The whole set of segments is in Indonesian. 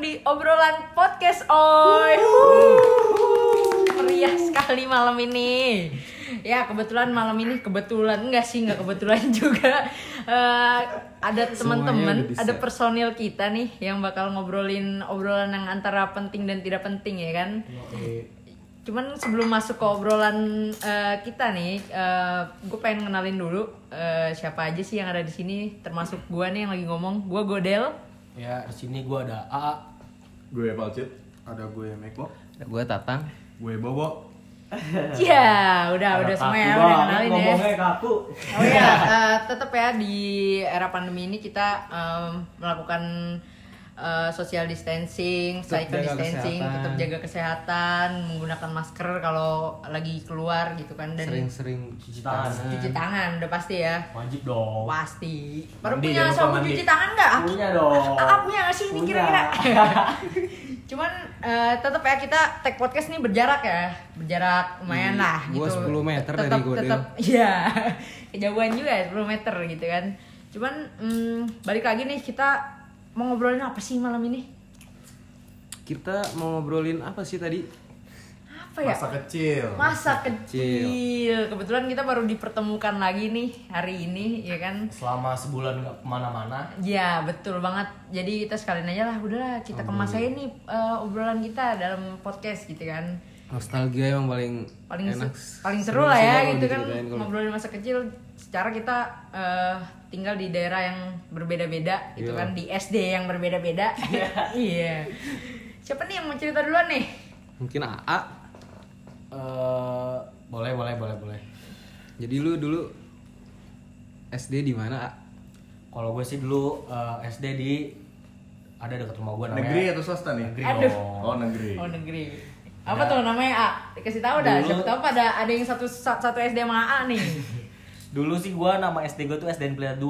di obrolan podcast Oi. Meriah sekali malam ini. Ya kebetulan malam ini kebetulan enggak sih nggak kebetulan juga Eh, ada teman-teman, ada personil kita nih yang bakal ngobrolin obrolan yang antara penting dan tidak penting ya kan. Cuman sebelum masuk ke obrolan eh, kita nih, gue pengen kenalin dulu eh, siapa aja sih yang ada di sini, termasuk gue nih yang lagi ngomong. Gue Godel. Ya, di sini gua ada AA. Gue Palcit. Ada gue Meko, Gue Tatang. gue Bobo. Ya, udah udah semua ya udah kenalin ya. Ngomongnya kaku. Oh iya, eh, tetap ya di era pandemi ini kita em, melakukan eh, social distancing, Tetap psycho jaga distancing, kesehatan. tetap jaga kesehatan, menggunakan masker kalau lagi keluar gitu kan dan Sering-sering Cuci tangan. cuci tangan udah pasti ya. Wajib dong. Pasti. Baru Mandi, punya sabun cuci tangan nggak? Aku- Punya dong. Ah, punya nggak sih ini kira-kira? Cuman eh, tetap ya kita tag podcast ini berjarak ya, berjarak lumayan Hmm, lah gua gitu. 10 meter tetap, dari Godel. Tetap, iya, kejauhan juga ya 10 meter gitu kan. Cuman mm, balik lagi nih kita mau ngobrolin apa sih malam ini? Kita mau ngobrolin apa sih tadi? Apa ya? Masa kecil. Masa kecil. kecil. Kebetulan kita baru dipertemukan lagi nih hari ini, ya kan? Selama sebulan nggak ke mana-mana. Ya betul banget. Jadi kita sekalian aja lah, udahlah kita kemas aja nih eh, obrolan kita dalam podcast gitu kan. Nostalgia emang paling Paling se- enak. paling seru lah ya gitu kan ngobrolin masa kecil. Secara kita eh, tinggal di daerah yang berbeda-beda, itu Iya. kan di SD yang berbeda-beda. Iya. Siapa nih yang mau cerita duluan nih? Mungkin AA. Eh, boleh, boleh, boleh, boleh. Jadi lu dulu SD di mana? A? Kalau gue sih dulu eh, SD di ada dekat rumah gue namanya. Negeri atau swasta nih? Negeri Aduh. Oh negeri. Oh negeri. Apa tuh namanya A? Dikasih tahu dah. Siapa tahu pada ada yang satu satu SD sama A nih. Dulu sih gua nama SD gue tuh SDN Pelita 2.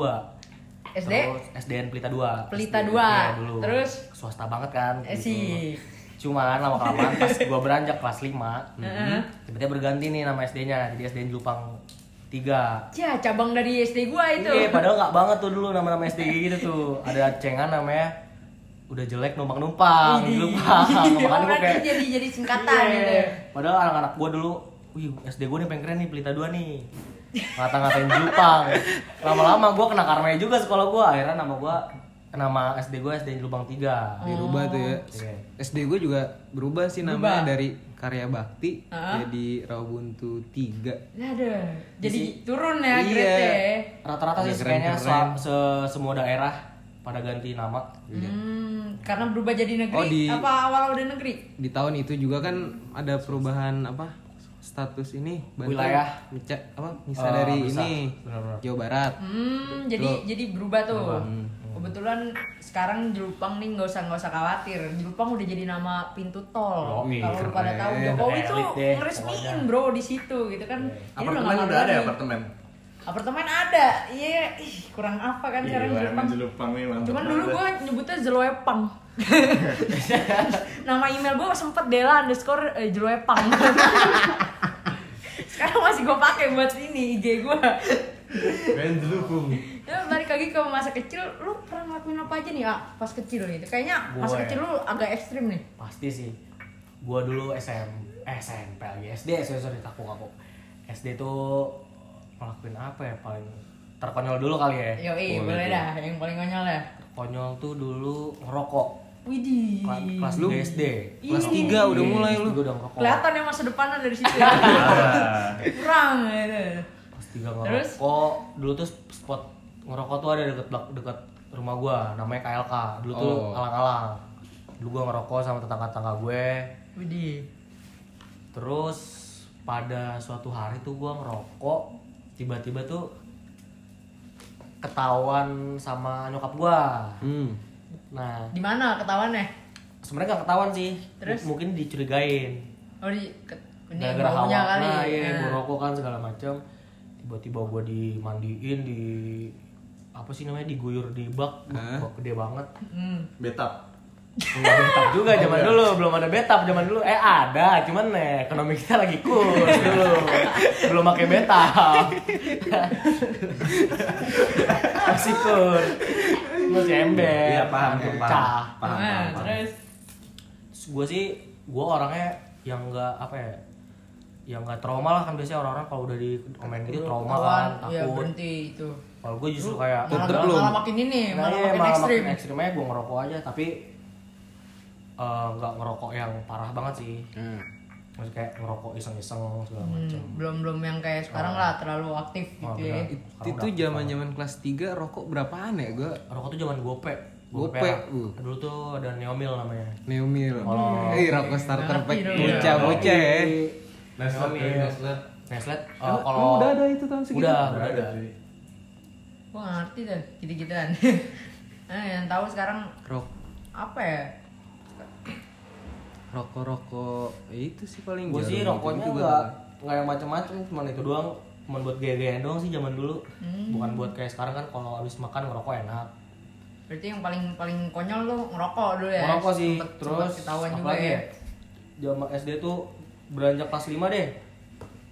SD? Terus SDN Pelita 2. Pelita SD. 2. Iya, dulu. Terus? swasta banget kan. Eh, gitu. sih. Cuman lama kelamaan pas gua beranjak kelas 5, Heeh. tiba-tiba berganti nih nama SD-nya. Jadi SDN Jelupang 3. Ya, cabang dari SD gua itu. Iya, padahal nggak banget tuh dulu nama-nama SD gitu tuh. Ada cengan namanya udah jelek numpang-numpang, Idih. Jelupang. Oh, Makanya gua berarti kayak jadi jadi singkatan Iya. gitu. Padahal anak-anak gua dulu, wih SD gua nih pengen keren nih Pelita 2 nih. Ngata-ngatain Jelupang. Lama-lama gua kena karma juga sekolah gua. Akhirnya nama gua nama SD gua SD Jelupang 3. Dirubah tuh ya. Iya. SD gue juga berubah sih Berubah. namanya dari Karya Bakti Hah? jadi Rawabuntu 3. Ada. Jadi Isi- turun ya Iya. grade Rata-rata sih Iya, kayaknya se- se- semua daerah pada ganti nama. Hmm, karena berubah jadi negeri. Oh, di- Apa awal udah negeri? Di tahun itu juga kan ada perubahan apa? Status ini Banten Wilayah. Mica, apa? Misal Oh, dari bisa. ini Benar-benar. Jawa Barat. Hmm, jadi jadi berubah tuh. Kebetulan sekarang Jelupang nih nggak usah nggak usah khawatir. Jelupang udah jadi nama pintu tol. Yoi, Kalau lu pada tahu Jokowi Elit tuh deh, ngeresmiin pokoknya. bro di situ gitu kan. Ini Apartemen udah ada ya apartemen. Apartemen ada. Iya, ih kurang apa kan sekarang Iya, Jelupang. emang Jelupang nih mantap. Cuman dulu gue nyebutnya Zeloepang. Nama email gue sempet Dela underscore eh, Jeloepang. Sekarang masih gue pakai buat ini IG gue. Keren Jelupung. Ya balik lagi ke masa kecil, lu pernah ngelakuin apa aja nih ah, pas kecil gitu? Kayaknya masa Gue. kecil lu agak ekstrim nih. Pasti sih. Gua dulu SM, eh, SMP lagi SD, sorry sorry takut aku. SD tuh ngelakuin apa ya paling terkonyol dulu kali ya. Yoi, boleh dah, yang paling konyol ya. Konyol tuh dulu ngerokok. Widih. Kelas, Lu? 3 SD. Kelas Ih. 3 udah Iya, mulai lu. udah ngerokok. Kelihatan ya masa depannya dari situ ya. Kurang gitu. Kelas 3 Terus? ngerokok. Dulu tuh spot ngerokok tuh ada deket deket rumah gua namanya KLK. Dulu tuh Oh. alang-alang. Dulu gua ngerokok sama tetangga-tetangga gue. Widih. Terus pada suatu hari tuh gua ngerokok, tiba-tiba tuh ketahuan sama nyokap gua. Hmm. Nah, Di mana ketahuannya? sebenarnya gak ketahuan sih. Terus? M- Mungkin dicurigain. Oh di ke, ini Gara-gara hawa. kali. Nah, iya, Nah. gua rokok kan segala macam. Tiba-tiba gua dimandiin di apa sih namanya diguyur di bak, bak gede banget. Hmm. Betap. Enggak betap juga zaman dulu, belum ada betap zaman dulu. Eh ada, cuman eh, ekonomi kita lagi kurs dulu. belum pakai betap. Masih kurs. masih ember Iya, paham, paham. Paham, Nah, paham, paham. terus gue sih gue orangnya yang nggak apa ya yang nggak trauma lah kan biasanya orang-orang kalau udah di komen gitu trauma kan ketahuan, ya takut berhenti itu kalau gue justru kayak malah, malah, makin ini Nah, malah iya, makin malah ekstrim makin ekstrimnya gue ngerokok aja tapi eh, nggak ngerokok yang parah banget sih Hmm. Maksudnya kayak ngerokok iseng-iseng segala Hmm, macam belum belum yang kayak sekarang lah terlalu aktif Oh, gitu ya. It- itu udah- zaman-zaman kelas 3 rokok berapaan ya gua? rokok tuh zaman gope Gope, perak. uh. dulu tuh ada neomil namanya Neomil. Oh. Eh, rokok starter pack dong. bocah-bocah ya. Neslet, Neomil. Neslet. Neslet eh, Oh, kalau udah ada itu tahun segitu. udah Udah udah ada gua ngerti dah gitu-gituan nah yang tahu sekarang Rok apa ya rokok-rokok ya itu sih paling gue sih rokoknya gitu-gitu nggak gua nggak yang macem-macem cuman itu doang. Cuman buat gaya-gayaan doang sih zaman dulu. Hmm. bukan buat kayak sekarang kan kalau habis makan ngerokok enak. Berarti yang paling paling konyol lu ngerokok dulu ya? Ngerokok sih Sempet- terus sempet ketahuan juga apalagi ya? zaman SD tuh beranjak kelas 5 deh.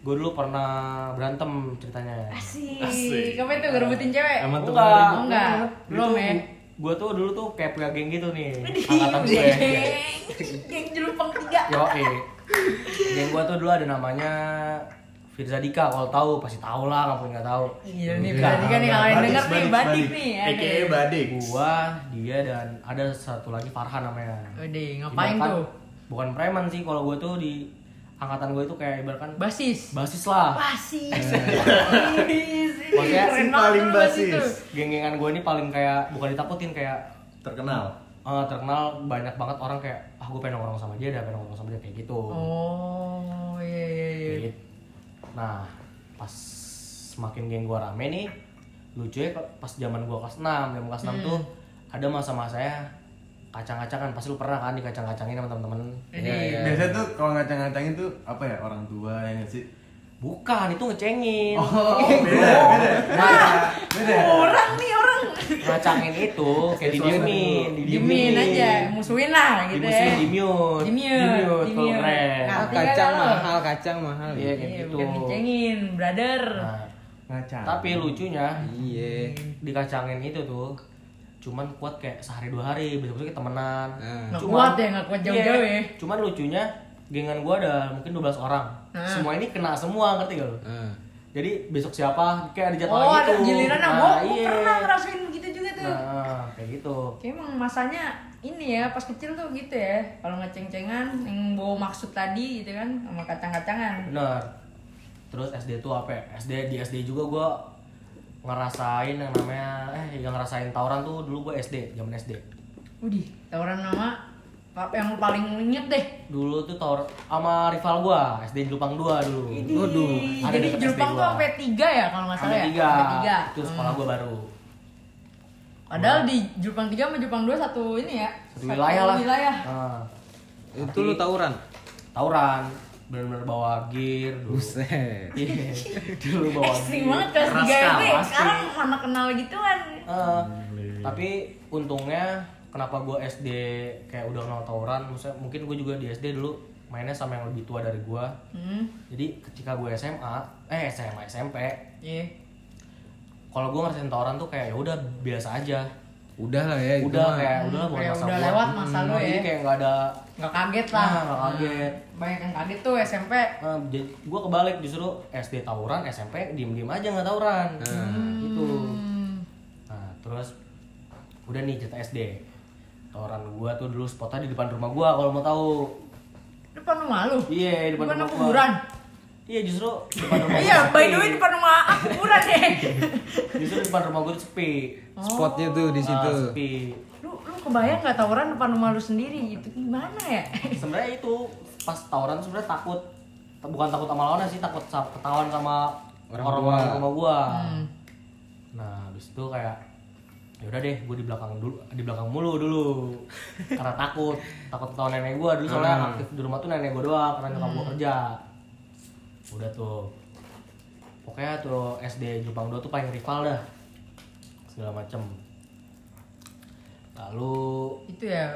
Gue dulu pernah berantem ceritanya. Asik, Asik. kapan tuh ngerebutin cewek? Emang tuh enggak. Enggak. Belum ya? Gue tuh dulu tuh kayak punya geng gitu nih angkatan gue geng geng jelupang tiga yo geng gue tuh dulu ada namanya Firza Dika kalau tahu pasti tahu lah nggak nggak tahu Iya nih, Dika. berarti kan nih kalau yang denger nih, badik, nih. AKA Badik. gua dia dan ada satu lagi Farhan namanya Udah, ngapain tuh? bukan preman sih kalau gue tuh di angkatan gue itu kayak ibaratkan Basis. basis lah Basis. Maksudnya Keren si paling basis. geng-gengan gue ini paling kayak bukan ditakutin kayak Terkenal. eh, terkenal banyak banget orang kayak ah gue pengen nongkrong sama dia dah pengen nongkrong sama dia kayak gitu Oh, iya iya iya. Gitu. nah pas semakin geng gue rame nih lucu ya pas zaman gue kelas 6 zaman kelas 6 tuh ada masa-masa saya kacang-kacangan pasti lu pernah kan dikacang-kacangin sama temen-temen Ini Iya, iya. Biasanya tuh kalau ngacang-ngacangin tuh apa ya orang tua ya nggak sih? bukan itu ngecengin Oh, beda, beda. Beda. orang nih orang. ngacangin itu kayak didiemin Diemin aja, musuhin lah gitu ya. dimusuhin tuh dimute. keren Nah, Ah, kacang mahal, kacang mahal. Iya, kayak Iya, gitu. bukan dicengin, brother. nah, Ngacang. tapi lucunya Iya. dikacangin itu tuh cuman kuat kayak sehari dua hari besok besok kita temenan Nah. Nggak kuat ya, nggak kuat jauh-jauh Iya. ya. cuman lucunya gengan gua ada mungkin 12 orang Nah. semua ini kena semua ngerti gak lo Nah. jadi besok siapa kayak ada jadwal Oh, gitu ada giliran nah, nah, gua iya. pernah ngerasain begitu juga tuh. nah kayak gitu Kayak emang masanya ini ya pas kecil tuh gitu ya kalau ngeceng-cengan yang bawa maksud tadi gitu kan sama kacang-kacangan bener terus SD tuh apa ya? SD di SD juga gua ngerasain yang namanya eh yang ngerasain tawuran tuh dulu gua SD zaman SD Udih, tawuran nama apa yang paling inget deh. Dulu tuh tawur sama rival gua SD Jelupang 2 dulu. Waduh, ada jadi Jelupang tuh gua. sampai tiga ya kalau nggak salah ya? Tiga. Sampai tiga. Itu sekolah Hmm. gua baru. Padahal di Jelupang tiga sama Jelupang dua satu ini ya? Satu wilayah lah. wilayah. Nah, Itu lu tawuran. tawuran bener-bener bawa gear dulu. Buset. Iya, dulu bawa ekstrim banget kelas Keras tiga kali, itu pasti. sekarang mana kenal gituan. Eh, tapi untungnya kenapa gue SD kayak udah kenal tawuran maksudnya mungkin gue juga di SD dulu mainnya sama yang lebih tua dari gue hmm. Jadi ketika gue SMA eh SMA SMP iya. kalau gue ngerasain tawuran tuh kayak ya udah biasa aja Udah lah ya. itu udah mah. kayak udah lah bukan Kayak masa udah gua. lewat masa lu jadi ya. kayak nggak ada nggak kaget lah Nah, nggak kaget. banyak yang kaget tuh SMP Nah, gue kebalik justru SD tawuran SMP diem diem aja nggak tawuran gitu hmm. nah terus udah nih cerita SD tawuran gue tuh dulu spotnya di depan rumah gue kalau mau tahu depan rumah lu iya depan Bukan rumah gua. Iya justru depan rumah iya by the way depan rumah aku kuburan deh justru di depan rumah gue sepi. Spotnya tuh di Ah, situ. sepi. Lu lu kebayang nggak tawuran depan rumah lu sendiri? Itu gimana ya? Sebenarnya itu pas tawuran sebenarnya takut. Bukan takut sama lawannya sih takut ketahuan sama Orang orang orang rumah gua. Hmm. nah habis itu kayak ya udah deh gue di belakang dulu di belakang mulu dulu. Karena takut takut ketahuan nenek gua. Dulu soalnya Hmm. aktif di rumah tuh nenek gua doang karena nyokap gua kerja udah tuh. Pokoknya tuh SD Jepang 2 tuh paling rival dah. Segala macem. Lalu itu ya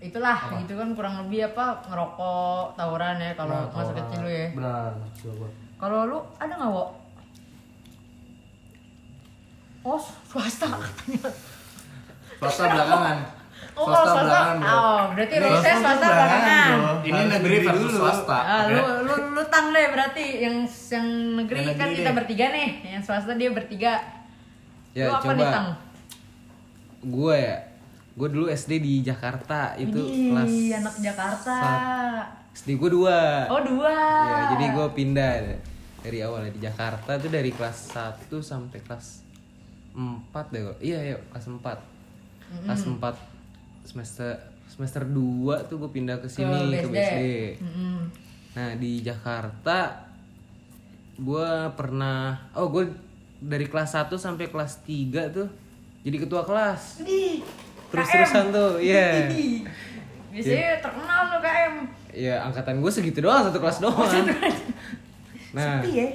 itulah Apa? gitu kan kurang lebih apa ngerokok tawuran ya kalau nah, masa kecil lu ya. Benar kalau lu ada nggak wo? Oh swasta. Katanya Swasta belakangan. Oh, kalau swasta, bro. oh, berarti Nih, Rose swasta belakangan. bro. Ini negeri versus dulu. swasta. Ah, lu, lu, lu tang deh berarti yang yang negeri Yang kan negeri kita deh. bertiga nih, yang swasta dia bertiga. Ya, lu apa coba. nih tang? Gue ya, gue dulu SD di Jakarta itu Ini kelas anak Jakarta. SD gue dua. Oh dua. Ya, jadi gue pindah dari awal di Jakarta tuh dari kelas 1 sampai kelas 4 deh kok. Iya, iya, kelas 4. Kelas 4 semester semester 2 tuh gue pindah ke sini ke, BSD. BSD. Mm-mm. Nah, di Jakarta gue pernah oh gue dari kelas 1 sampai kelas 3 tuh jadi ketua kelas. Ih, Terus-terusan KM. tuh, iya. Ih, Biasanya terkenal lo KM. Ya angkatan gue segitu doang satu kelas doang. Nah, Sepi ya.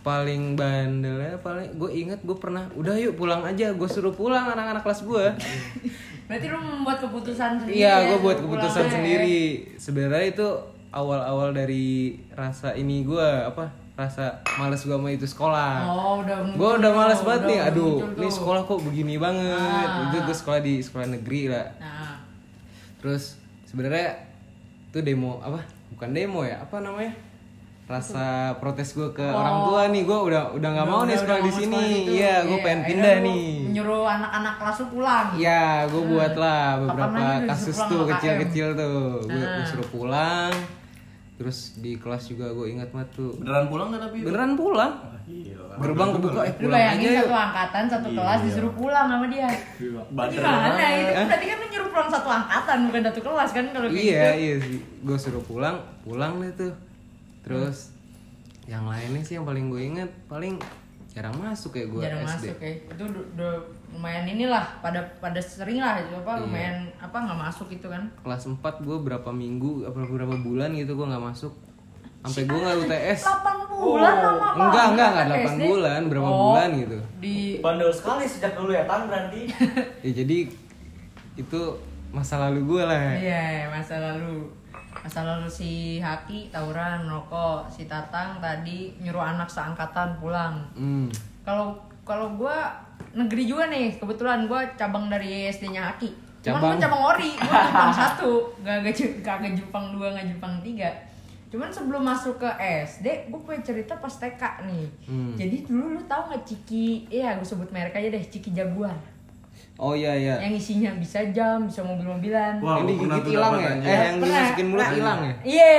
paling bandelnya paling gue inget gue pernah udah yuk pulang aja gue suruh pulang anak-anak kelas gue Berarti lu membuat keputusan sendiri. iya ya, gue buat keputusan pulang, ya. sendiri sebenarnya itu awal-awal dari rasa ini gue apa rasa males gue sama itu sekolah. Oh, udah muncul gue udah males banget udah nih aduh ini sekolah kok begini banget. Ah. itu gue sekolah di sekolah negeri lah. Nah, terus sebenarnya itu demo apa bukan demo ya apa namanya rasa protes gue ke orang tua nih gue udah udah nggak mau nih sekolah udah di sini iya gue Iya, pengen pindah nih Nyuruh anak-anak kelas lu pulang. Iya, gue buat lah beberapa kasus tuh kecil-kecil tuh. Gue Ah. suruh pulang. Terus di kelas juga gue ingat banget tuh. Beneran pulang nggak tapi? Beneran pulang. Gila. Gerbang kebuka eh pulang bayangin aja yuk. satu angkatan, satu Iya. kelas disuruh pulang sama dia. Gimana? banget. Itu kan berarti kan nyuruh pulang satu angkatan, bukan satu kelas kan kalau Iya, gitu. iya sih. Gue suruh pulang, pulang deh tuh. Terus yang lainnya sih yang paling gue inget paling jarang masuk ya gue Jarang SD. masuk ya. Itu udah, lumayan inilah pada pada sering lah itu Iya. apa lumayan apa nggak masuk gitu kan. Kelas 4 gue berapa minggu, apa berapa bulan gitu gue nggak masuk. Sampai gue nggak UTS. 8 bulan lama apa? Enggak, enggak, enggak Anak 8 SD? bulan, berapa Oh, bulan gitu. Di Bandel sekali sejak dulu ya Tan berarti. Ya jadi itu masa lalu gue lah. Iya, masa lalu. Masa lalu si Haki tawuran rokok, si Tatang tadi nyuruh anak seangkatan pulang. Hmm. Kalau kalau gua negeri juga nih, kebetulan gua cabang dari SD-nya Haki. Cuman Cabang. gua cabang ori, gua Jepang satu, gak gak kagak Jepang dua, gak Jepang tiga. Cuman sebelum masuk ke SD, gue punya cerita pas TK nih. Hmm. Jadi dulu lu tau gak Ciki, iya gue sebut merek aja deh, Ciki Jaguar. Oh iya iya. Yang isinya bisa jam, bisa mobil-mobilan. Wah, yang digigit hilang ya? anjing. Eh yang dimasukin mulut Nah, hilang ya? Iya,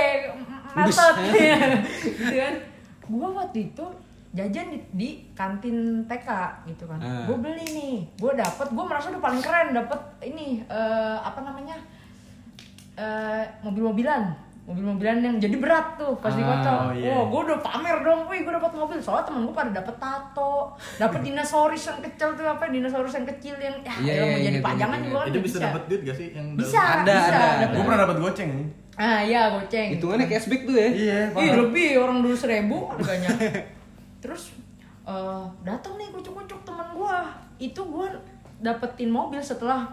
matot. gitu kan. Gua waktu itu jajan di, di kantin TK gitu kan. Ah. Gue beli nih, gue dapet, gue merasa udah paling keren dapet ini eh, apa namanya eh, mobil-mobilan, mobil-mobilan yang jadi berat tuh pas Ah, dikocok. oh iya. Wah, gue udah pamer dong, wih gue dapet mobil. Soalnya temen gue pada dapet tato, dapet dinosaurus yang kecil tuh apa? Dinosaurus yang kecil yang ya, Iya, elah, iya, mau jadi pajangan juga kan Itu udah bisa dapat duit gak sih yang Bisa, Ada, bisa. ada. dapet. Gue pernah dapat goceng nih. Ah iya goceng. Hitungannya cashback tuh ya? Iya, Ih lebih orang dulu seribu harganya. Terus eh datang nih kucuk-kucuk teman gua. Itu gua dapetin mobil setelah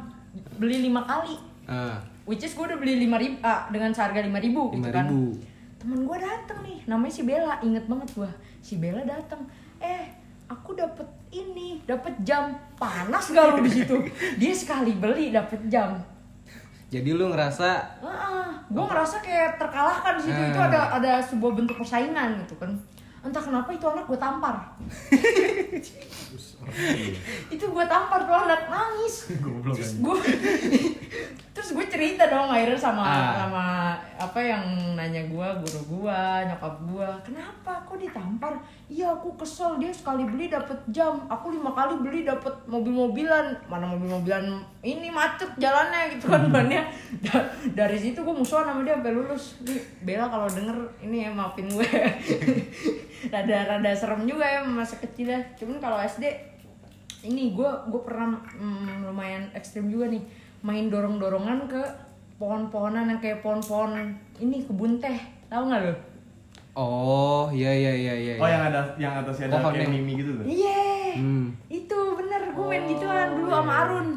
beli lima kali. Ah, Which is gua udah beli lima ribu ah, dengan seharga lima ribu gitu kan. 5.000. Temen gua datang nih, namanya si Bella, inget banget gua. Si Bella datang. Eh, aku dapet ini, dapet jam. Panas gak lu di situ? Dia sekali beli dapet jam. Jadi lu ngerasa gue ngerasa kayak terkalahkan di situ itu Ah. ada ada sebuah bentuk persaingan gitu kan entah kenapa itu anak gue tampar. Itu gue tampar tuh anak nangis. Terus gue terus gue cerita dong akhirnya sama Ah. sama apa yang nanya gue guru gue nyokap gue kenapa? Kok ditampar? Iya aku kesel. Dia sekali beli dapet jam. Aku lima kali beli dapet mobil-mobilan. Mana mobil-mobilan ini macet jalannya gitu kan bannya Da- dari situ gue musuhan sama dia sampai lulus. Nih Bella kalau denger ini ya maafin gue rada-rada serem juga ya masa kecil ya. Cuman kalau SD ini gue gue pernah mm, lumayan ekstrim juga nih. Main dorong dorongan ke pohon-pohonan yang kayak pohon-pohon ini kebun teh. Tahu nggak lo Oh, iya iya iya iya. Oh yang ada yang atasnya ada Pohon kayak yang- mimi gitu tuh. iya. Hmm. itu bener gue main gituan dulu sama Arun.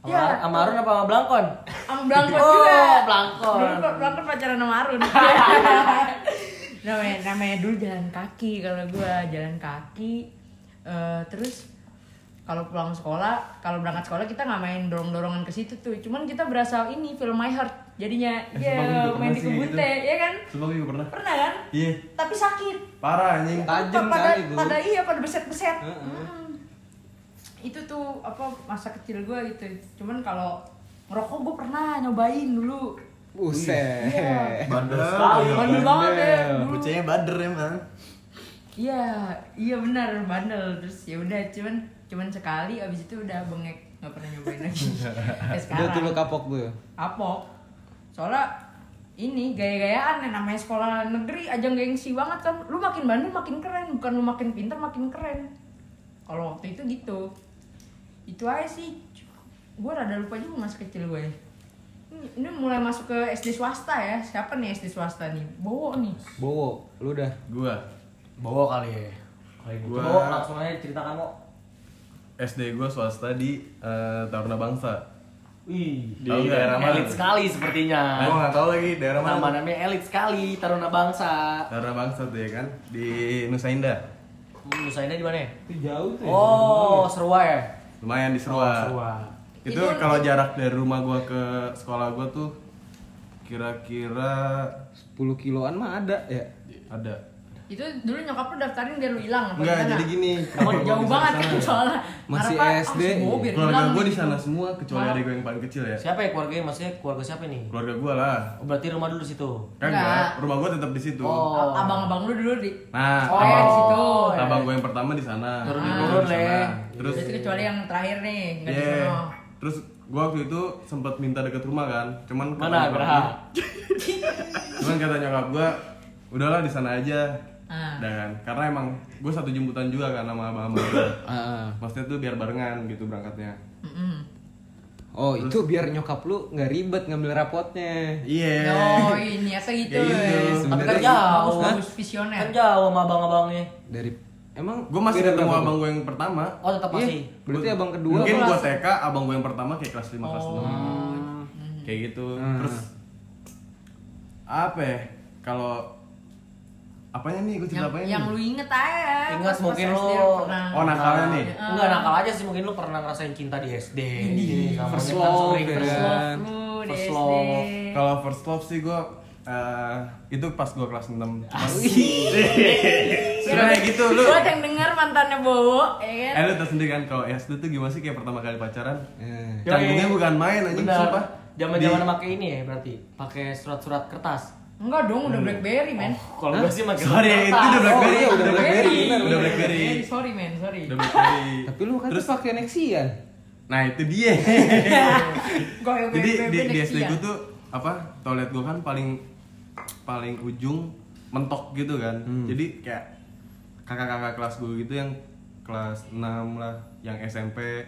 Sama, sama Arun apa sama Blangkon? sama Blangkon Oh, juga. Blangkon. dulu Blangkon pacaran sama Arun namanya namanya dulu jalan kaki kalau gue jalan kaki Eh, terus kalau pulang sekolah kalau berangkat sekolah kita nggak main dorong dorongan ke situ tuh cuman kita berasa ini film My Heart jadinya ya main di kebun gitu. teh ya kan Sumpah gue juga pernah. pernah kan Iya, tapi sakit parah anjing. Tajam pada kali itu. pada iya pada beset beset Heeh. itu tuh apa masa kecil gue gitu cuman kalau ngerokok gue pernah nyobain dulu Buset. Iya. Bandel bandel. banget ya Bocahnya bader emang. iya iya benar bandel. Terus ya udah cuman cuman sekali abis itu udah bengek nggak pernah nyobain lagi. Udah sekarang. tuh lu kapok tuh. apok soalnya ini gaya-gayaan yang namanya sekolah negeri ajang gengsi banget kan. Lu makin bandel makin keren. Bukan lu makin pintar makin keren. Kalau waktu itu gitu. Itu aja sih. Gue rada lupa juga masa kecil gue ini, ini mulai masuk ke SD swasta ya siapa nih SD swasta nih Bowo nih Bowo, lu udah. Gua Bawa kali ya. Kali. Gua- Coba langsung aja ceritakan kok. SD gua swasta di eh, Taruna Bangsa. Wih, Di daerah mana elit sekali sepertinya. Gua nggak tahu lagi daerah mana. Nama namanya elit sekali, Taruna Bangsa. Taruna Bangsa tuh ya kan di Nusa Indah. Hmm, Nusa Indah di mana? ya? Itu jauh tuh. Oh, Serua ya? Lumayan di Oh, Serua. Itu Itu- kalau jarak dari rumah gua ke sekolah gua tuh kira-kira 10 kiloan mah ada ya. ada. itu dulu nyokap lu daftarin biar lu hilang apa Enggak, jadi gini. Keluarga gua jauh banget kan sana. soalnya Masih Harapan, SD. semua biar Keluarga gua di gitu. sana semua kecuali adik gua yang paling kecil ya. Siapa ya keluarganya? Maksudnya keluarga siapa nih? Keluarga gua lah. Oh, berarti rumah dulu situ. Kan Enggak. enggak, rumah gua tetap di situ. Oh. Abang-abang lu dulu di Nah, Oh, abang, ya, di situ. abang gua yang pertama di sana. Turun turun sana. Terus kecuali yang terakhir nih nggak di yeah. Terus gua waktu itu sempat minta deket rumah kan. Cuman Mana Graha? Cuman kata nyokap gua, udahlah di sana aja. Ah. Dan karena emang gue satu jemputan juga kan sama abang-abang gua. Ah. Maksudnya tuh biar barengan gitu berangkatnya. Oh, itu biar nyokap lu nggak ribet ngambil rapotnya. Iya. Oh ini asa gitu Kayak gitu. ya. Tapi kan jauh. Visioner. Kan jauh sama abang-abangnya. Dari emang Gue masih ketemu berapa, abang gue yang pertama. Oh, tetap Iya, masih. berarti Gua- abang kedua Mungkin gue TK, abang gue yang pertama kayak kelas 5 kelas 6. Oh. Kayak gitu. Hmm. Terus apa ya? Kalau apanya nih? Gue cerita Yang, apanya yang nih? lu inget aja. Ingat mungkin lu- pernah. Oh, nakalnya nih. Enggak nakal aja sih mungkin lu pernah ngerasain cinta di SD. Sama first love, first kan? love. First love. Kalau first love sih gue eh, itu pas gue kelas 6 Sebenarnya gitu lu. Buat yang denger mantannya Bowo, ya kan? Eh lu tau sendiri kan kalau SD tuh gimana sih kayak pertama kali pacaran? Eh. Canggungnya bukan main anjing Benar. sumpah. Zaman-zaman Di- pakai ini ya berarti. Pakai surat-surat kertas. Enggak dong, udah Blackberry, men. Kalau gue sih pakai Sorry, itu udah Blackberry, Oh, iya, udah Blackberry, benar, udah Blackberry. Sorry, men, sorry. Udah Blackberry. Tapi lu kan Terus pakai Nexian. Nah itu dia. Jadi di, di SD gue tuh apa toilet gue kan paling paling ujung mentok gitu kan. Hmm. Jadi kayak kakak-kakak kelas gue gitu yang kelas 6 lah, yang SMP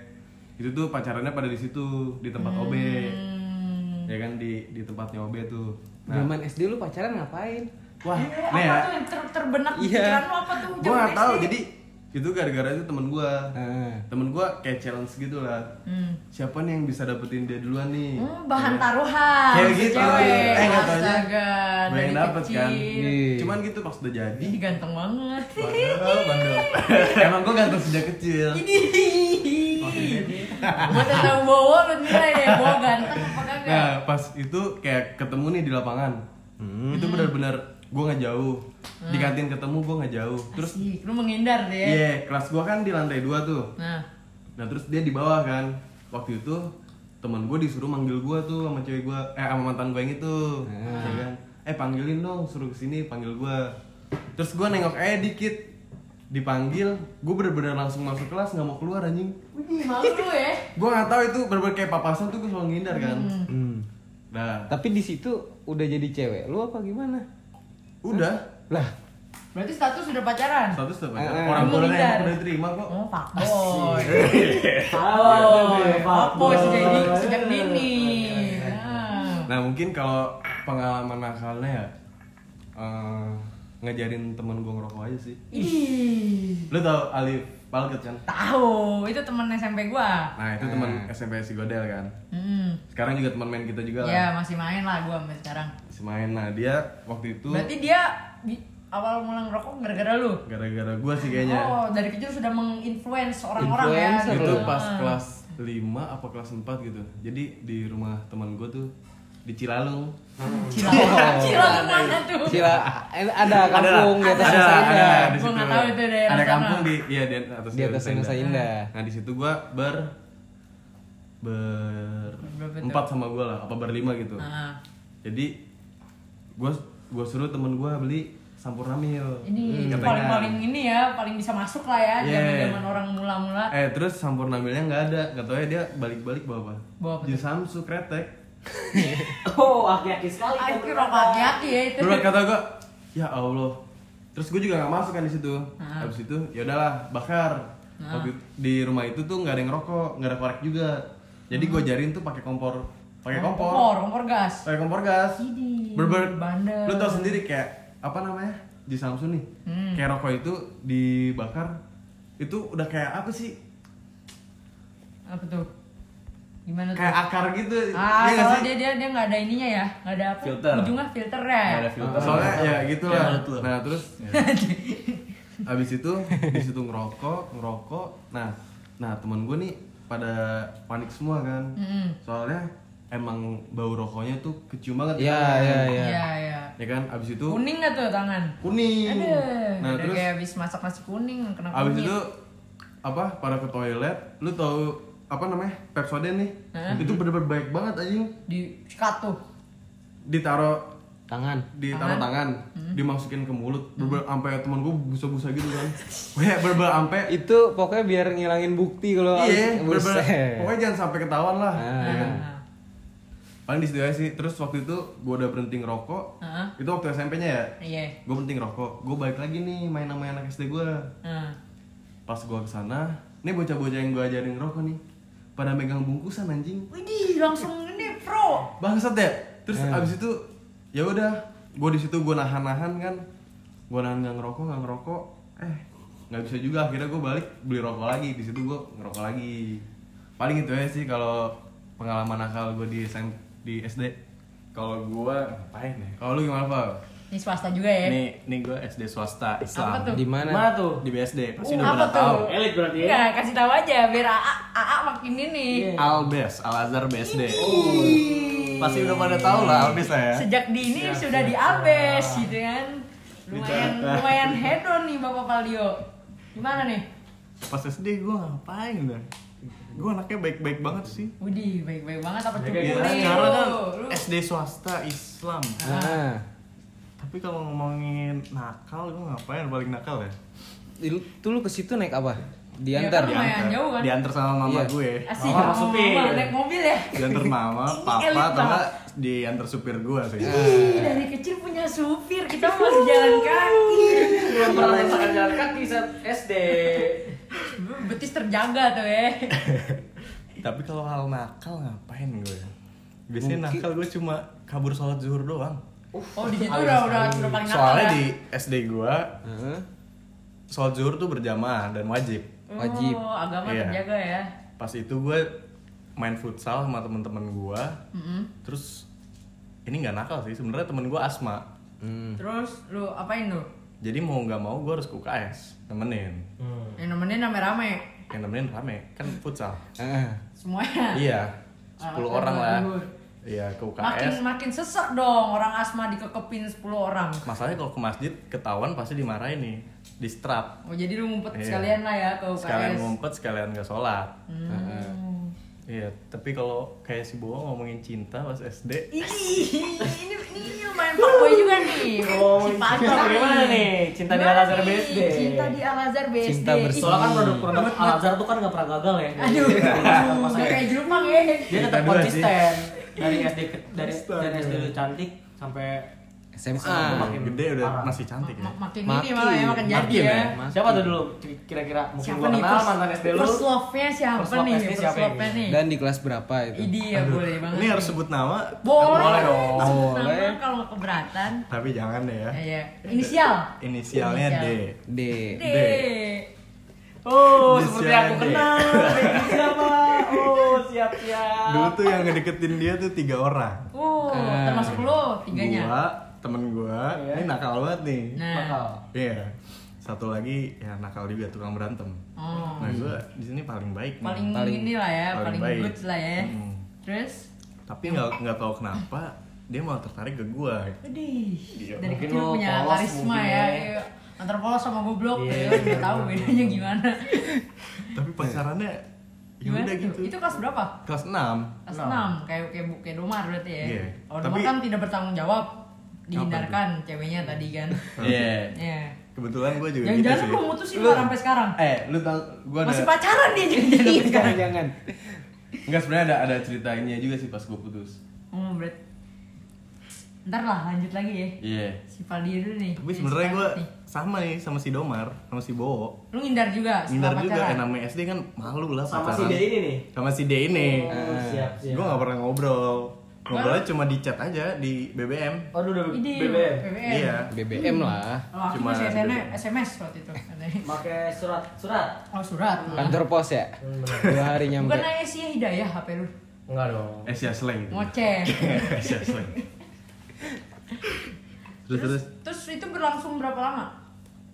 itu tuh pacarannya pada di situ di tempat OB. Hmm. Ya kan di di tempatnya OB tuh. Nah, Zaman SD lu pacaran ngapain? wah, Iya, nih apa ya. tuh yang ter terbenak Iya. pikiran lu apa tuh? Gue zaman gak tahu jadi itu gara-gara itu temen gue. Eh. Temen gue kayak challenge gitu lah. Hmm. Siapa nih yang bisa dapetin dia duluan nih? Hmm, bahan Ya kan? taruhan. Kayak gitu. Cewek. Eh, nggak gue yang dari dapet kan. kecil. Iya. Cuman gitu pas udah jadi. Ih, ganteng banget. Bandel, bandel. Emang gue ganteng sejak kecil. Buat yang tahu Bowo lu nilai deh, Bowo ganteng apa kagak? Nah pas itu kayak ketemu nih di lapangan. Hmm. Itu benar-benar gue nggak jauh. Di kantin ketemu gue nggak jauh. Terus Asik, lu menghindar deh. iya ya. kelas gue kan di lantai dua tuh. Nah, Nah terus dia di bawah kan. Waktu itu teman gue disuruh manggil gue tuh sama cewek gue, eh sama mantan gue yang itu, ya kan? Eh panggilin dong, suruh ke sini panggil gue. Terus gue nengok eh dikit, dipanggil, gue bener-bener langsung masuk kelas nggak mau keluar anjing. wih malu lu ya. Gue nggak tahu itu bener-bener kayak papasan tuh gue selalu ngindar kan. Hmm. Nah, Tapi di situ udah jadi cewek lu apa gimana? Udah. Lah, Berarti status sudah pacaran? Status udah Eh, pacaran. eh. Orang Lu tuanya ngindar. yang udah terima kok. Oh, fuckboy. Fuckboy. Fuckboy sejak di sejak dini. Nah. Nah mungkin kalau pengalaman nakalnya ya eh, ngajarin temen gue ngerokok aja sih. Ih, Lu tau Alif Palket kan? tahu itu temen SMP gua. Nah itu teman SMP si Godel kan. Hmm. Sekarang juga teman main kita juga Ya lah. masih main lah gua sampai sekarang. Si main. Nah dia waktu itu Berarti dia awal mula ngerokok gara-gara lu? gara-gara gua sih kayaknya Oh, dari kecil sudah menginfluence orang-orang ya. Gitu. itu lu. pas Ah. kelas 5 apa kelas 4 gitu jadi di rumah teman gua tuh di Cilalung Cilalong. Cilalong mana tuh? Cila, eh, ada kampung di atas ada, Nusa ada, Indah. di Gua situ. nggak tahu itu daerah ada kampung di iya di atas Di atas Nusa Indah. nah di situ gua ber ber empat sama gua lah apa berlima gitu Nah, jadi gua gua suruh temen gua beli sampurna mil ini Katanya. paling-paling ini ya, paling bisa masuk lah ya, Yeah. zaman-zaman orang mula-mula. eh terus sampurna milnya nggak ada nggak tahu ya dia balik-balik bawa apa Bawa apa jus samsu kretek Oh, aki-aki sekali. Rokok hati ya itu. Bro kata gua ya Allah terus gue juga nggak masuk kan di situ Ah. habis itu ya udahlah bakar Ah. Itu- di rumah itu tuh nggak ada yang ngerokok nggak ada korek juga jadi gue jarin tuh pakai kompor pakai kompor Ah. Kompor, kompor gas. pakai kompor gas berber bandel. lu tau sendiri kayak apa namanya di Samsung nih Hmm. kayak rokok itu dibakar itu udah kayak apa sih Apa tuh? Gimana tuh? kayak akar gitu Ah, nggak soalnya dia dia dia nggak ada ininya ya, nggak ada apa? Filter. Ujungnya filter ya. Nggak ada filter. soalnya ya gitu lah nah terus abis itu di situ ngerokok ngerokok nah nah teman gue nih pada panik semua kan Mm-mm. soalnya emang bau rokoknya tuh kecium banget Iya, kan? iya, iya. Iya, iya. ya kan abis itu Kuning nggak tuh tangan? kuning Aduh, nah terus kayak habis masak nasi kuning kena abis kunyit. itu apa pada ke toilet lu tahu apa namanya Pepsodent nih Hah? itu bener-bener baik banget anjing di sikat tuh. ditaruh Tangan. ditaruh Tangan. tangan, dimasukin ke mulut bener sampai teman gue busa-busa gitu kan Wah, bener sampai Itu pokoknya biar ngilangin bukti kalau iya Buset. pokoknya jangan sampai ketahuan lah Ah. ya kan? Nah, paling di situ aja sih terus waktu itu gue udah berhenti ngerokok Heeh. itu waktu SMP-nya ya Iya. gue berhenti ngerokok gue balik lagi nih main sama anak SD gue Nah. pas gue ke sana nih bocah-bocah yang gue ajarin ngerokok nih pada megang bungkusan anjing. Widih, langsung ini pro. bangsat ya. Terus Eh. abis itu ya udah gue di situ gue nahan-nahan kan. Gue nahan nggak ngerokok nggak ngerokok. Eh nggak bisa juga akhirnya gue balik beli rokok lagi. Di situ gue ngerokok lagi. Paling itu aja sih kalau pengalaman nakal gue di SM, di SD Kalau gua ngapain ya? kalau lu gimana pak Ini swasta juga ya. Nih, nih gua SD swasta Islam. Apa tuh? Di mana? Mana tuh? Di BSD, pasti Uh, udah apa pada tahu. tuh? Elit berarti ya? Enggak, kasih tahu aja biar AA, AA makin ini. Iya. Albes, Al Azhar BSD. Pasti udah pada tahu lah Albes lah ya. Sejak dini sudah di Abes gitu kan. Lumayan lumayan hedon nih Bapak Palio. Gimana nih? Pas SD gua ngapain dah? Gua anaknya baik-baik banget sih. Widih, baik-baik banget apa cukup Ya, nih sekarang kan SD swasta Islam. Ah. Tapi kalau ngomongin nakal, gua ngapain paling nakal ya? Lu, tuh lu ke situ naik apa? Ya Diantar. kan lumayan jauh kan? Diantar sama mama Iya. gue. Asik Oh, sama supir. mama naik mobil ya. Diantar mama, papa, atau enggak diantar supir gua sih. Ih, dari kecil punya supir, kita masih jalan kaki. Belum pernah merasakan jalan kaki saat SD. Betis terjaga tuh ya. Tapi kalau hal nakal ngapain gue? Biasanya Mungkin- nakal gue cuma kabur sholat zuhur doang. Oh di situ udah udah udah paling Soalnya ya. di SD gue Heeh. sholat zuhur tuh berjamaah dan wajib. wajib. Oh, agama Iya. terjaga ya. Pas itu gue main futsal sama temen-temen gue. Mm-mm. Terus ini nggak nakal sih sebenarnya temen gue asma. Hmm. Terus lu apain lu? Jadi mau nggak mau gue harus ke UKS nemenin. Yang nemenin rame-rame. Yang nemenin rame kan futsal. Semuanya. iya, Ah, 10 orang lah. aduh. Iya ke Makin UKS. makin sesak dong orang asma dikekepin 10 orang. Masalahnya kalau ke masjid ketahuan pasti dimarahin nih, di strap. Oh jadi lu ngumpet Iya. sekalian lah ya ke UKS. Sekalian ngumpet, sekalian nggak sholat. Hmm. Iya, tapi kalau kayak si Bowo ngomongin cinta pas SD, Ih, ini ini ini lumayan fuckboy juga nih. Oh, si cinta bagaimana nih? Cinta di Gimana Al-Azhar nih? BSD. Cinta di Al Azhar BSD. Cinta. Soalnya kan produk-produk Al Azhar tuh kan nggak pernah gagal ya. Aduh, kayak jerupang ya. Dia tetap konsisten dari SD ke- dari dari SD lu cantik sampai SMA. makin gede udah parah. masih cantik ya. Ma- makin, Makin. ini malah ya makin jadi ya. ya? Makin. Siapa tuh dulu kira-kira mungkin Siapa gua nih kenal mantan SD lu. first love-nya siapa First love nih? SD First siapa yang love-nya nih. Dan di kelas berapa itu? Idi ya boleh banget. Ini harus sebut nama, boleh. Boleh dong. Sebut Boleh. nama kalau nggak keberatan. tapi jangan deh ya. Ya, ya. Inisial. Inisialnya D. Inisial. D. D. Oh, seperti aku kenal. Ini siapa? Oh, siap-siap. Dulu tuh yang ngedeketin dia tuh tiga orang. Uh, Ah. termasuk lo tiganya. Gua, temen gua ini nakal banget nih Nah. Bakal. iya satu lagi ya nakal juga tukang berantem Oh. nah gua di sini paling baik nih. Paling, Paling- ini lah ya, paling paling, baik. good lah ya. Hmm. Terus, tapi nggak nggak tahu kenapa dia malah tertarik ke gua Widih, Iya, dari mungkin kecil lo punya karisma ya. ya. Antar polos sama goblok, Iya, ya. Nggak tahu bedanya gimana. tapi pacarannya ya Gimana udah gitu Itu kelas berapa? kelas 6 Kelas Enam. 6, kayak kayak Bu- kayak Domar berarti ya. Iya. Kalau Domar Tapi- kan tidak bertanggung jawab, dihindarkan ceweknya tadi kan. Iya. Iya. kebetulan gua juga gitu Jangan-jangan sih lu mutusin Pak, sampai sekarang. eh lu tau gua ada Masih pacaran dia sampai Jangan sekarang. jangan. Enggak sebenarnya ada ada ceritanya juga sih pas gua putus Oh, berat. Ntar lah lanjut lagi ya. iya Si Paldi dulu nih. tapi sebenarnya si nih. sama nih sama si Domar sama si Bowo Lu ngindar juga Ngindar juga pacaran? kan namanya SD kan malu lah Sama si pacaran. D ini nih. Sama si D ini. Oh, siap, siap. Gue gak pernah ngobrol. Ngobrolnya cuma di chat aja di BBM. Oh, udah Ini BBM. BBM. Iya. BBM lah. Oh, aku Cuma masih. SMS, SMS waktu itu. Pakai surat, surat. Oh, surat. Kantor pos ya. Dua hari nyampe. Bukan Asia Hidayah HP lu. Enggak dong. Asia Slang. Ngoceh. Asia Slang. terus terus Terus itu berlangsung berapa lama?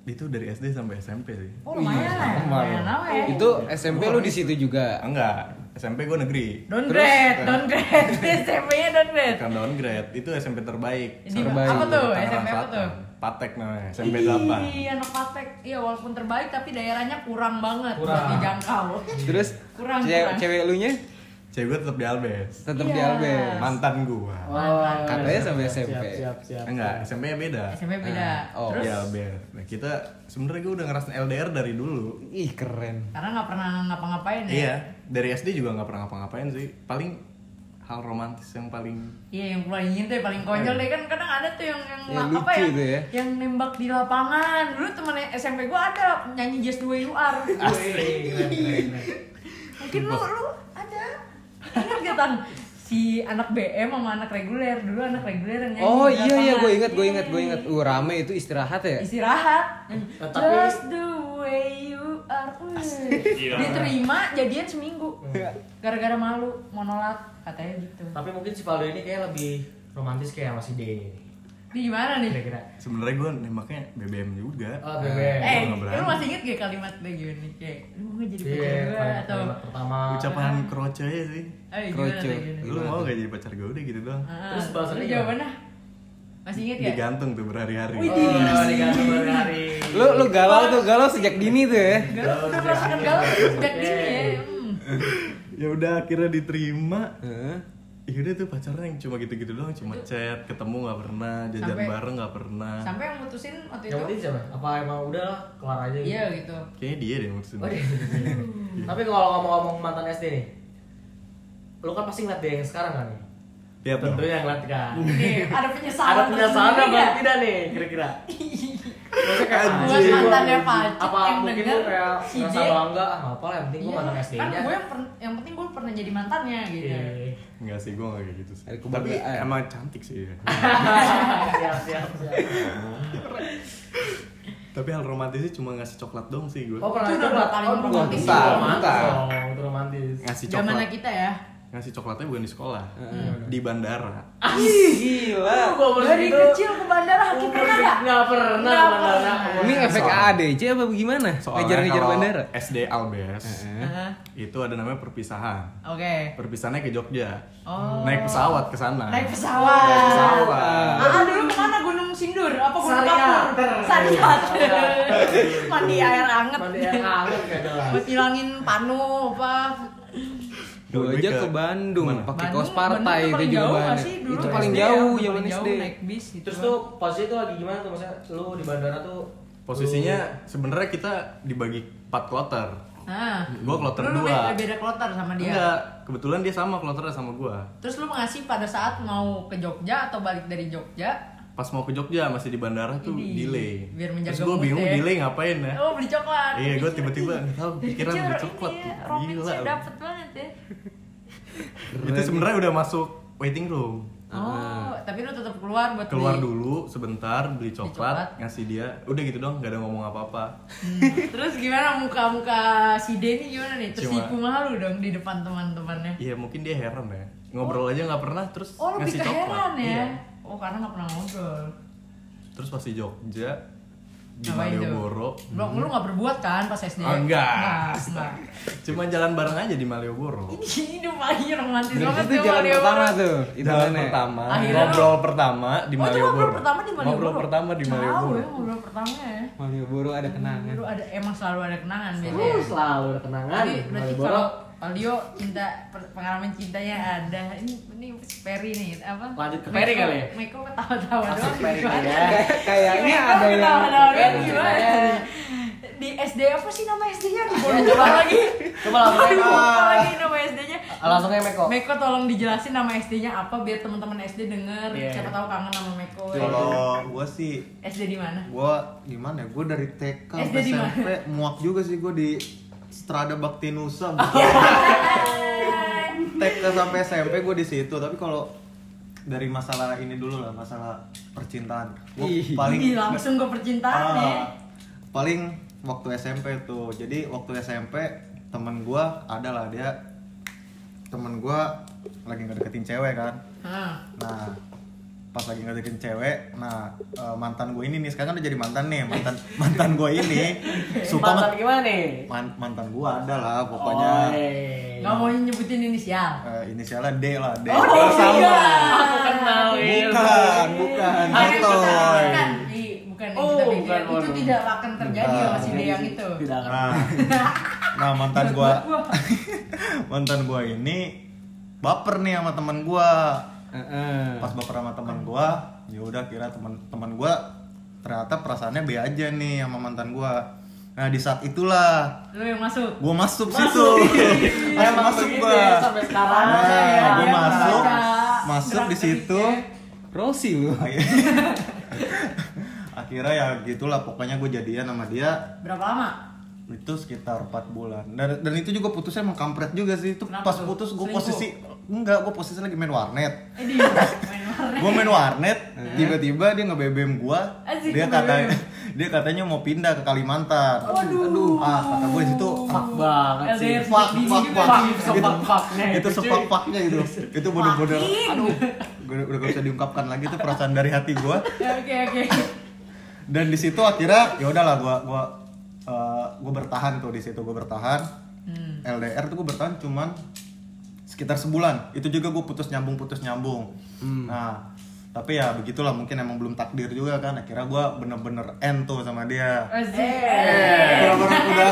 itu dari SD sampai SMP sih. Oh, lumayan lah. Lumayan lama ya. Itu SMP lu di situ juga. Enggak, SMP gue negeri. Downgrade, downgrade. SMP-nya downgrade. Bukan downgrade, itu SMP terbaik. Di Terbaik. apa tuh? Tangerang SMP apa Selatan. tuh? Patek namanya, SMP 8. Ih, anak patek. Iya, walaupun terbaik tapi daerahnya kurang banget Kurang. dijangkau. Terus Kurang, cewek, kurang. cewek lu nya Cewek gue tetap di Albes. tetap di Iya. Albes. Mantan gua. Oh, Katanya sampai SMP. Siap, siap, siap. Enggak, SMP-nya beda. SMP beda. oh. Terus Di Albes. Nah, kita sebenarnya gue udah ngerasain LDR dari dulu. Ih keren. karena nggak pernah ngapa-ngapain ya. Iya, dari SD juga nggak pernah ngapa-ngapain sih. Paling hal romantis yang paling Iya yang paling ingin tuh paling konyol deh kan kadang ada tuh yang yang Ya, apa ya, ya. yang nembak di lapangan dulu temen SMP gua ada nyanyi Just The Way You Are mungkin lu lu si anak BM sama anak reguler. Dulu anak reguler yang nyanyi Oh iya iya gue ingat gue Iya. ingat gue ingat. Uh rame itu istirahat ya. istirahat. Nah, tapi- Just the way you are. Wih. diterima jadian seminggu. Gara-gara malu mau nolak katanya gitu. Tapi mungkin si Valdo ini kayak lebih romantis kayak sama si D ini. di gimana nih Kira-kira. sebenarnya gue nembaknya BBM juga. Oh, BBM. Eh, lu masih inget gak kalimat gue gini? Kayak, lu mau gak jadi Iya, pacar gue kalimat- atau pertama. Ucapan kroce aja sih. Eh, gini? Lu mau gak jadi pacar gue udah gitu doang. Ah, Terus gimana? jawabannya? Masih inget ya? Digantung tuh berhari-hari. Wih, Oh, digantung berhari. Lu lu galau tuh galau sejak dini tuh ya. Galau, galau sejak dini ya. Hmm. Ya udah akhirnya diterima. Heeh. Ya udah tuh pacarnya yang cuma gitu-gitu doang, cuma chat, ketemu nggak pernah, jajan Sampai- bareng nggak pernah. Sampai yang mutusin waktu Yang itu? penting siapa? Apa emang udah lah, kelar aja gitu? Iya gitu. Kayaknya dia deh yang mutusin. Oh, iya. Tapi kalau ngomong-ngomong mantan SD nih, lu kan pasti ngeliat dia yang sekarang kan nih? Iya. Tentunya ngeliat kan. Nih, ada penyesalan. Ada penyesalan apa nggak? tidak nih kira-kira? Maksudnya kayak Buat mantannya Pacet Apa yang mungkin denger kayak si ngerasa J. bangga, ah apa lah yang penting gua Iya, mantan kan SD-nya. gue yang, per- yang penting gue pernah jadi mantannya gitu. Iya. Enggak sih, gue gak kayak gitu sih. Tapi emang cantik sih. siap, siap, siap. Tapi hal romantisnya cuma ngasih coklat dong sih gue. Oh pernah Itu udah coba? paling romantis. Bentar, romantis. Ngasih Zamannya coklat. kita ya. Ngasih coklatnya bukan di sekolah. Di bandara. Gila. Gua baru Dari segitu, kecil ke bandara Haki umur pernah segitu gak? Nggak pernah Nggak pernah. Ini efek Soal- ADC apa gimana? Soalnya Ngejar-ngejar kalau bandara. SD Albes Aha. itu ada namanya perpisahan. Oke. Perpisahannya ke Jogja. Oh. Naik pesawat ke sana. Naik pesawat. Naik pesawat. Ah, dulu ke mana Gunung Sindur? Apa Gunung Sariat. Kapur? Sariat. Mandi air anget. Mandi air jelas. Buat hilangin panu apa? Gue aja ke- ke Bandung pakai Bandung- kaos partai itu paling juga banyak. sih? Dulu Itu SD paling ya, jauh zaman jauh SD. Naik bis gitu. Terus tuh posisi tuh lagi gimana tuh maksudnya lu di bandara tuh Posisinya sebenarnya kita dibagi 4 kloter. Nah, Gua kloter lu dua. beda, beda kloter sama dia. Enggak, kebetulan dia sama kloternya sama gua. Terus lu ngasih pada saat mau ke Jogja atau balik dari Jogja? Pas mau ke Jogja masih di bandara tuh Ini, delay. biar menjaga Terus gua mood bingung ya. delay ngapain ya? Oh beli coklat. Iya, gua Kepikiran. tiba-tiba tahu kepikiran Kecil beli ini coklat. ya, Gila. romansnya dapet banget ya. Itu sebenarnya udah masuk waiting room. Oh, tapi lu tetap keluar buat Keluar beli. dulu sebentar beli coklat. coklat, ngasih dia. Udah gitu dong, gak ada ngomong apa-apa. Hmm, Terus gimana muka-muka si Denny gimana nih? Tersipu malu dong di depan teman-temannya. Iya, mungkin dia heran ya. Ngobrol aja nggak pernah terus Oh, lebih ngasih ke coklat. heran ya. Iya. Oh karena nggak pernah ngobrol. Terus pas di Jogja di Ngapain tuh? Malioboro. Lu, lu nggak berbuat kan pas SD? Oh, enggak. Enggak, enggak. Cuma jalan bareng aja di Malioboro. Ini udah paling romantis banget itu tuh jalan Malioboro. pertama tuh. Itu Jalan mana? pertama, Akhirnya ngobrol pertama di Oh, itu Malioboro. ngobrol pertama di Malioboro. Ngobrol pertama di Tahu Malioboro. ya ngobrol pertama ya. Malioboro ada kenangan. Dulu ada emang selalu ada kenangan Uh, biasanya. selalu ada kenangan. Jadi berarti Malioboro. kalau Aldio cinta per- pengalaman cintanya ada. Ini ini si Ferry nih apa? Lanjut ke Meko- kali ya? Meko ketawa-tawa Langsung doang. Kali ya. Kayak- Kayaknya ada yang ketawa-tawa doang gimana? ceritanya. Di SD apa sih nama SD-nya? Di lupa lagi. Coba Meko. lupa lagi nama SD-nya. Langsung ya Meko. Meko tolong dijelasin nama SD-nya apa biar teman-teman SD denger. Iya. Siapa tahu kangen sama Meko. Kalau gua sih SD di mana? gua gimana ya? Gua dari TK di mana? SMP muak juga sih gua di Strada Bakti Nusa. TK sampai SMP gue di situ tapi kalau dari masalah ini dulu lah masalah percintaan paling Ih, langsung ke percintaan ya. Ah, paling waktu SMP tuh jadi waktu SMP temen gua adalah dia temen gua lagi ngedeketin cewek kan Hah. nah pas lagi ngedeketin cewek nah eh, mantan gue ini nih sekarang kan udah jadi mantan nih mantan mantan gue ini suka Mantan gimana nih? Man- mantan gue ada lah pokoknya Oh, iya. Nggak mau nyebutin inisial. Eh, inisialnya D lah D Oh, sama iya. Aku kenal Wil. bukan bukan Bukan yang bukan, yang Oh, kita bukan. Itu tidak akan terjadi Bukan. sama si Deyang itu. Tidak akan. nah nah mantan gue mantan gue ini baper nih sama teman gue Heeh. pas baper sama teman gue ya udah kira teman teman gue ternyata perasaannya B aja nih sama mantan gue nah di saat itulah Lu yang masuk. gue masuk situ masuk Emang masuk begitu gue ya, sampai sekarang. nah, ya, masuk masuk di situ Rosi lu. akhirnya ya gitulah pokoknya gue jadian sama dia Berapa lama? itu sekitar 4 bulan dan dan itu juga putusnya emang kampret juga sih itu Kenapa pas tuh? putus gue posisi enggak gue posisi lagi main warnet Eh di main warnet. gue main warnet tiba-tiba dia nge-BBM gue dia katanya dia katanya mau pindah ke Kalimantan Waduh. ah kata gue situ Fuck banget sih. Fuck fuck fuck gitu Sepak-faknya itu itu, sepak faknya itu itu bener-bener Fucking. aduh gue udah gak bisa diungkapkan lagi tuh perasaan dari hati gue Ya, Oke oke. dan di situ akhirnya ya udahlah gue gue gue bertahan tuh di situ gue bertahan Hmm. LDR tuh gue bertahan cuman sekitar sebulan. Itu juga gue putus nyambung putus nyambung. Nah tapi ya begitulah mungkin emang belum takdir juga kan. Akhirnya gue bener-bener end tuh sama dia. Bener-bener udah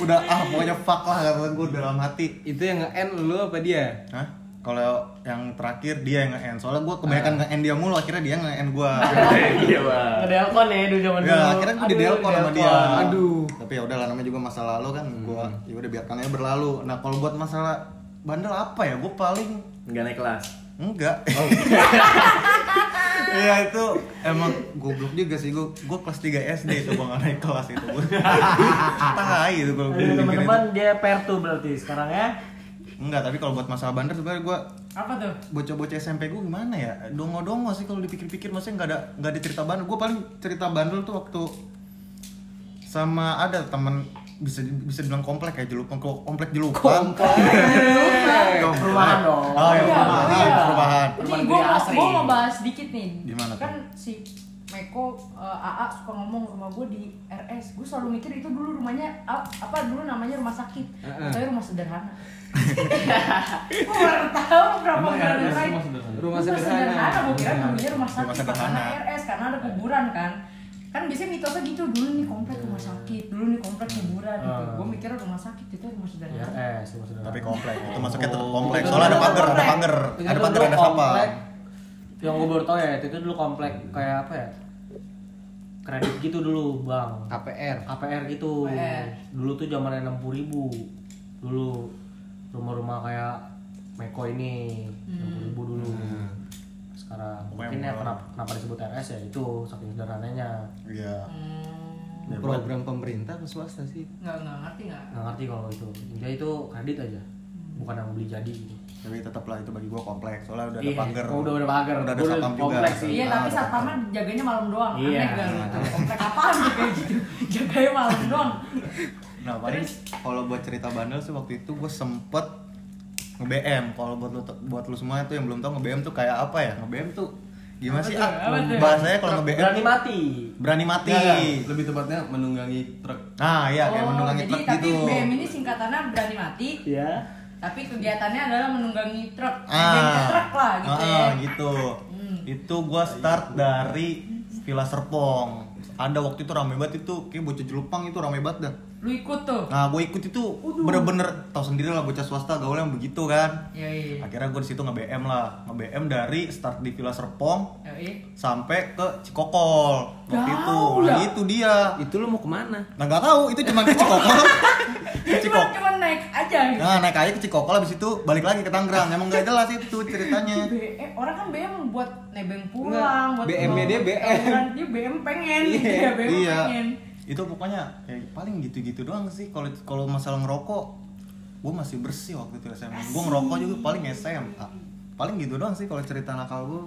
udah ah pokoknya fuck lah kata gue dalam hati. Itu yang nge-end lu apa dia? Hah? kalau yang terakhir dia yang nge-end. Soalnya gue kebanyakan nge-end dia mulu akhirnya dia nge-end gue Iya, Bang. Ngedelpon ya dulu zaman dulu. ya akhirnya gue di Aduh, delpon sama dia. Aduh. Tapi ya udahlah namanya juga masa lalu kan. Gue ya udah biarkan aja berlalu. Nah kalau buat masalah bandel apa ya? Gue paling Enggak naik kelas. enggak. Iya itu emang goblok juga sih. Gue gue kelas 3 SD itu gue nggak naik kelas itu gue tai itu kalau gue teman-teman dia pair tuh berarti sekarang ya. enggak tapi kalau buat masalah bandel sebenarnya gue Apa tuh? bocah-bocah SMP gue gimana ya? Dongo-dongo sih kalau dipikir-pikir. Maksudnya nggak ada nggak ada cerita bandel gue paling cerita bandel tuh waktu sama ada temen bisa bisa dibilang komplek ya jelupang komplek jelupang Perumahan dong. oh ya Iya, perumahan iya. perumahan Nih gue mau, mau bahas dikit nih. Gimana tuh? Kan si Meko eh, AA suka ngomong rumah gue di RS. Gue selalu mikir itu dulu rumahnya a- apa dulu namanya rumah sakit. Tapi rumah sederhana. Gue baru tahu berapa bulan lain. rumah sederhana? Rumah sederhana. Gue kira dulunya rumah sakit Rumah sederhana. karena RS karena ada kuburan kan. Kan biasanya mitosnya gitu dulu nih komplek rumah sakit, dulu nih komplek kuburan gitu. Ah. Gue mikirnya rumah sakit itu rumah Ya, sederhana. eh, semua sudah. tapi komplek itu masuknya tetap Oh. komplek Itu soalnya ada pagar ada pagar ada pagar ada komplek. Yang gue baru tau ya, itu dulu komplek kayak apa ya? Kredit gitu dulu, Bang. KPR. KPR gitu. KPR. Dulu tuh zamannya 60 ribu. Dulu rumah-rumah kayak Meko ini 60 ribu dulu. Sekarang Pokoknya mungkin ya kenapa, kenapa disebut RS ya itu saking sederhananya. iya Hmm, Ya, Program pemerintah apa swasta sih? nggak nggak ngerti nggak? Nggak ngerti kalau itu. Dia itu kredit aja. Bukan yang beli jadi gitu. tapi tetaplah itu bagi gua komplek soalnya udah ada Iya, pagar oh, udah ada pagar. udah ada satpam juga kompleks sih. Iya, Ah, tapi ada satpamnya jaganya malam doang. Iya. Aneh gak lu tuh? Komplek apaan tuh kayak gitu? Jaganya malam doang. Nah paling kalau buat cerita bandel sih waktu itu gue sempet nge-BM Kalau buat lu buat lu semua itu yang belum tahu nge-BM tuh kayak apa ya? Nge-BM tuh gimana sih? ah bahasanya kalau nge BM Berani mati. berani mati. Nggak, nggak. lebih tepatnya menunggangi truk. Nah iya kayak menunggangi Oh, jadi truk tapi gitu. BM ini singkatannya berani mati, Iya. tapi kegiatannya adalah menunggangi truk, ah. Truk lah gitu ah, ya. gitu. Hmm. itu gua start dari Villa Serpong. Ada waktu itu rame banget itu. Kayak bocah jelupang itu rame banget dah Lu ikut tuh. nah gue ikut itu bener-bener tau sendiri lah bocah swasta gaulnya yang begitu kan. Ya iya. akhirnya gue di situ nge BM lah. Nge BM dari start di Villa Serpong Ya iya. sampai ke Cikokol. Waktu itu. Nah itu dia. Itu lu mau ke mana? nah nggak tahu. Itu cuma ke Cikokol. Ke Cuma Cikokol. cuma naik aja gitu. nah naik aja ke Cikokol habis itu balik lagi ke Tangerang. Emang nggak jelas itu ceritanya. BM, orang kan BM buat nebeng pulang, buat BM-nya dia BM. Dia BM pengen. Gitu ya, BM iya. pengen. Itu pokoknya kayak paling gitu-gitu doang sih kalau kalau masalah ngerokok gue masih bersih waktu itu SMA gue ngerokok juga paling SMA paling gitu doang sih kalau cerita nakal gue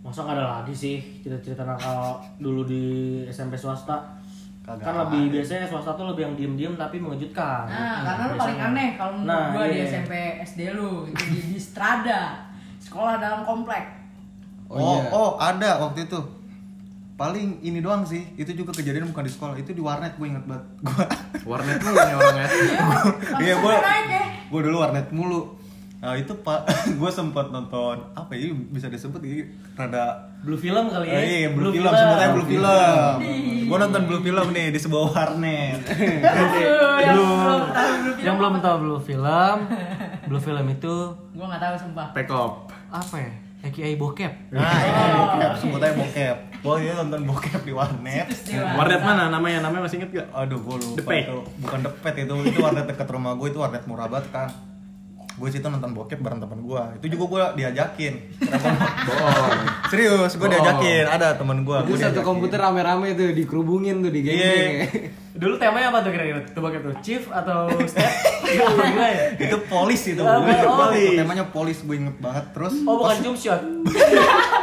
Masa nggak ada lagi sih cerita-cerita nakal dulu di SMP swasta? Kagak kan lebih biasanya swasta tuh lebih yang diem-diem tapi mengejutkan. Nah, karena lu Biasanya. paling aneh kalau menurut Nah, gua di iya. SMP SD lu itu di, di Strada, sekolah dalam komplek. oh Oh, oh, iya. ada waktu itu paling ini doang sih itu juga kejadian bukan di sekolah itu di warnet gue inget banget gue warnet lu nih orangnya iya gue ya. gue dulu warnet mulu nah itu pak gue sempat nonton apa ya bisa disebut ini rada Blue film kali ya? Eh, iya, blue, film, sebutnya blue film. Gue nonton blue film nih di sebuah warnet. Blue, belum tahu dulu yang belum tahu blue film, blue film itu Gua nggak tahu sumpah. pekop apa ya? AKA bokep. Nah, iya, bokep, sebutnya bokep. Gue dia nonton bokep di warnet. Warnet mana namanya namanya masih inget gak Aduh, gue lupa Depet. itu. Bukan depet itu, itu warnet dekat rumah gue itu warnet murah banget kan. Gue situ nonton bokep bareng temen gue. Itu juga gue diajakin. bohong Serius, gue diajakin. Ada temen gue. Itu satu komputer rame-rame tuh dikerubungin tuh di Iya. geng-geng. Dulu temanya apa tuh kira-kira? Tuh bokep tuh chief atau step? Ya? itu polis itu. Oh, oh. Temanya polis gue inget banget. Terus Oh bukan pas- jump shot.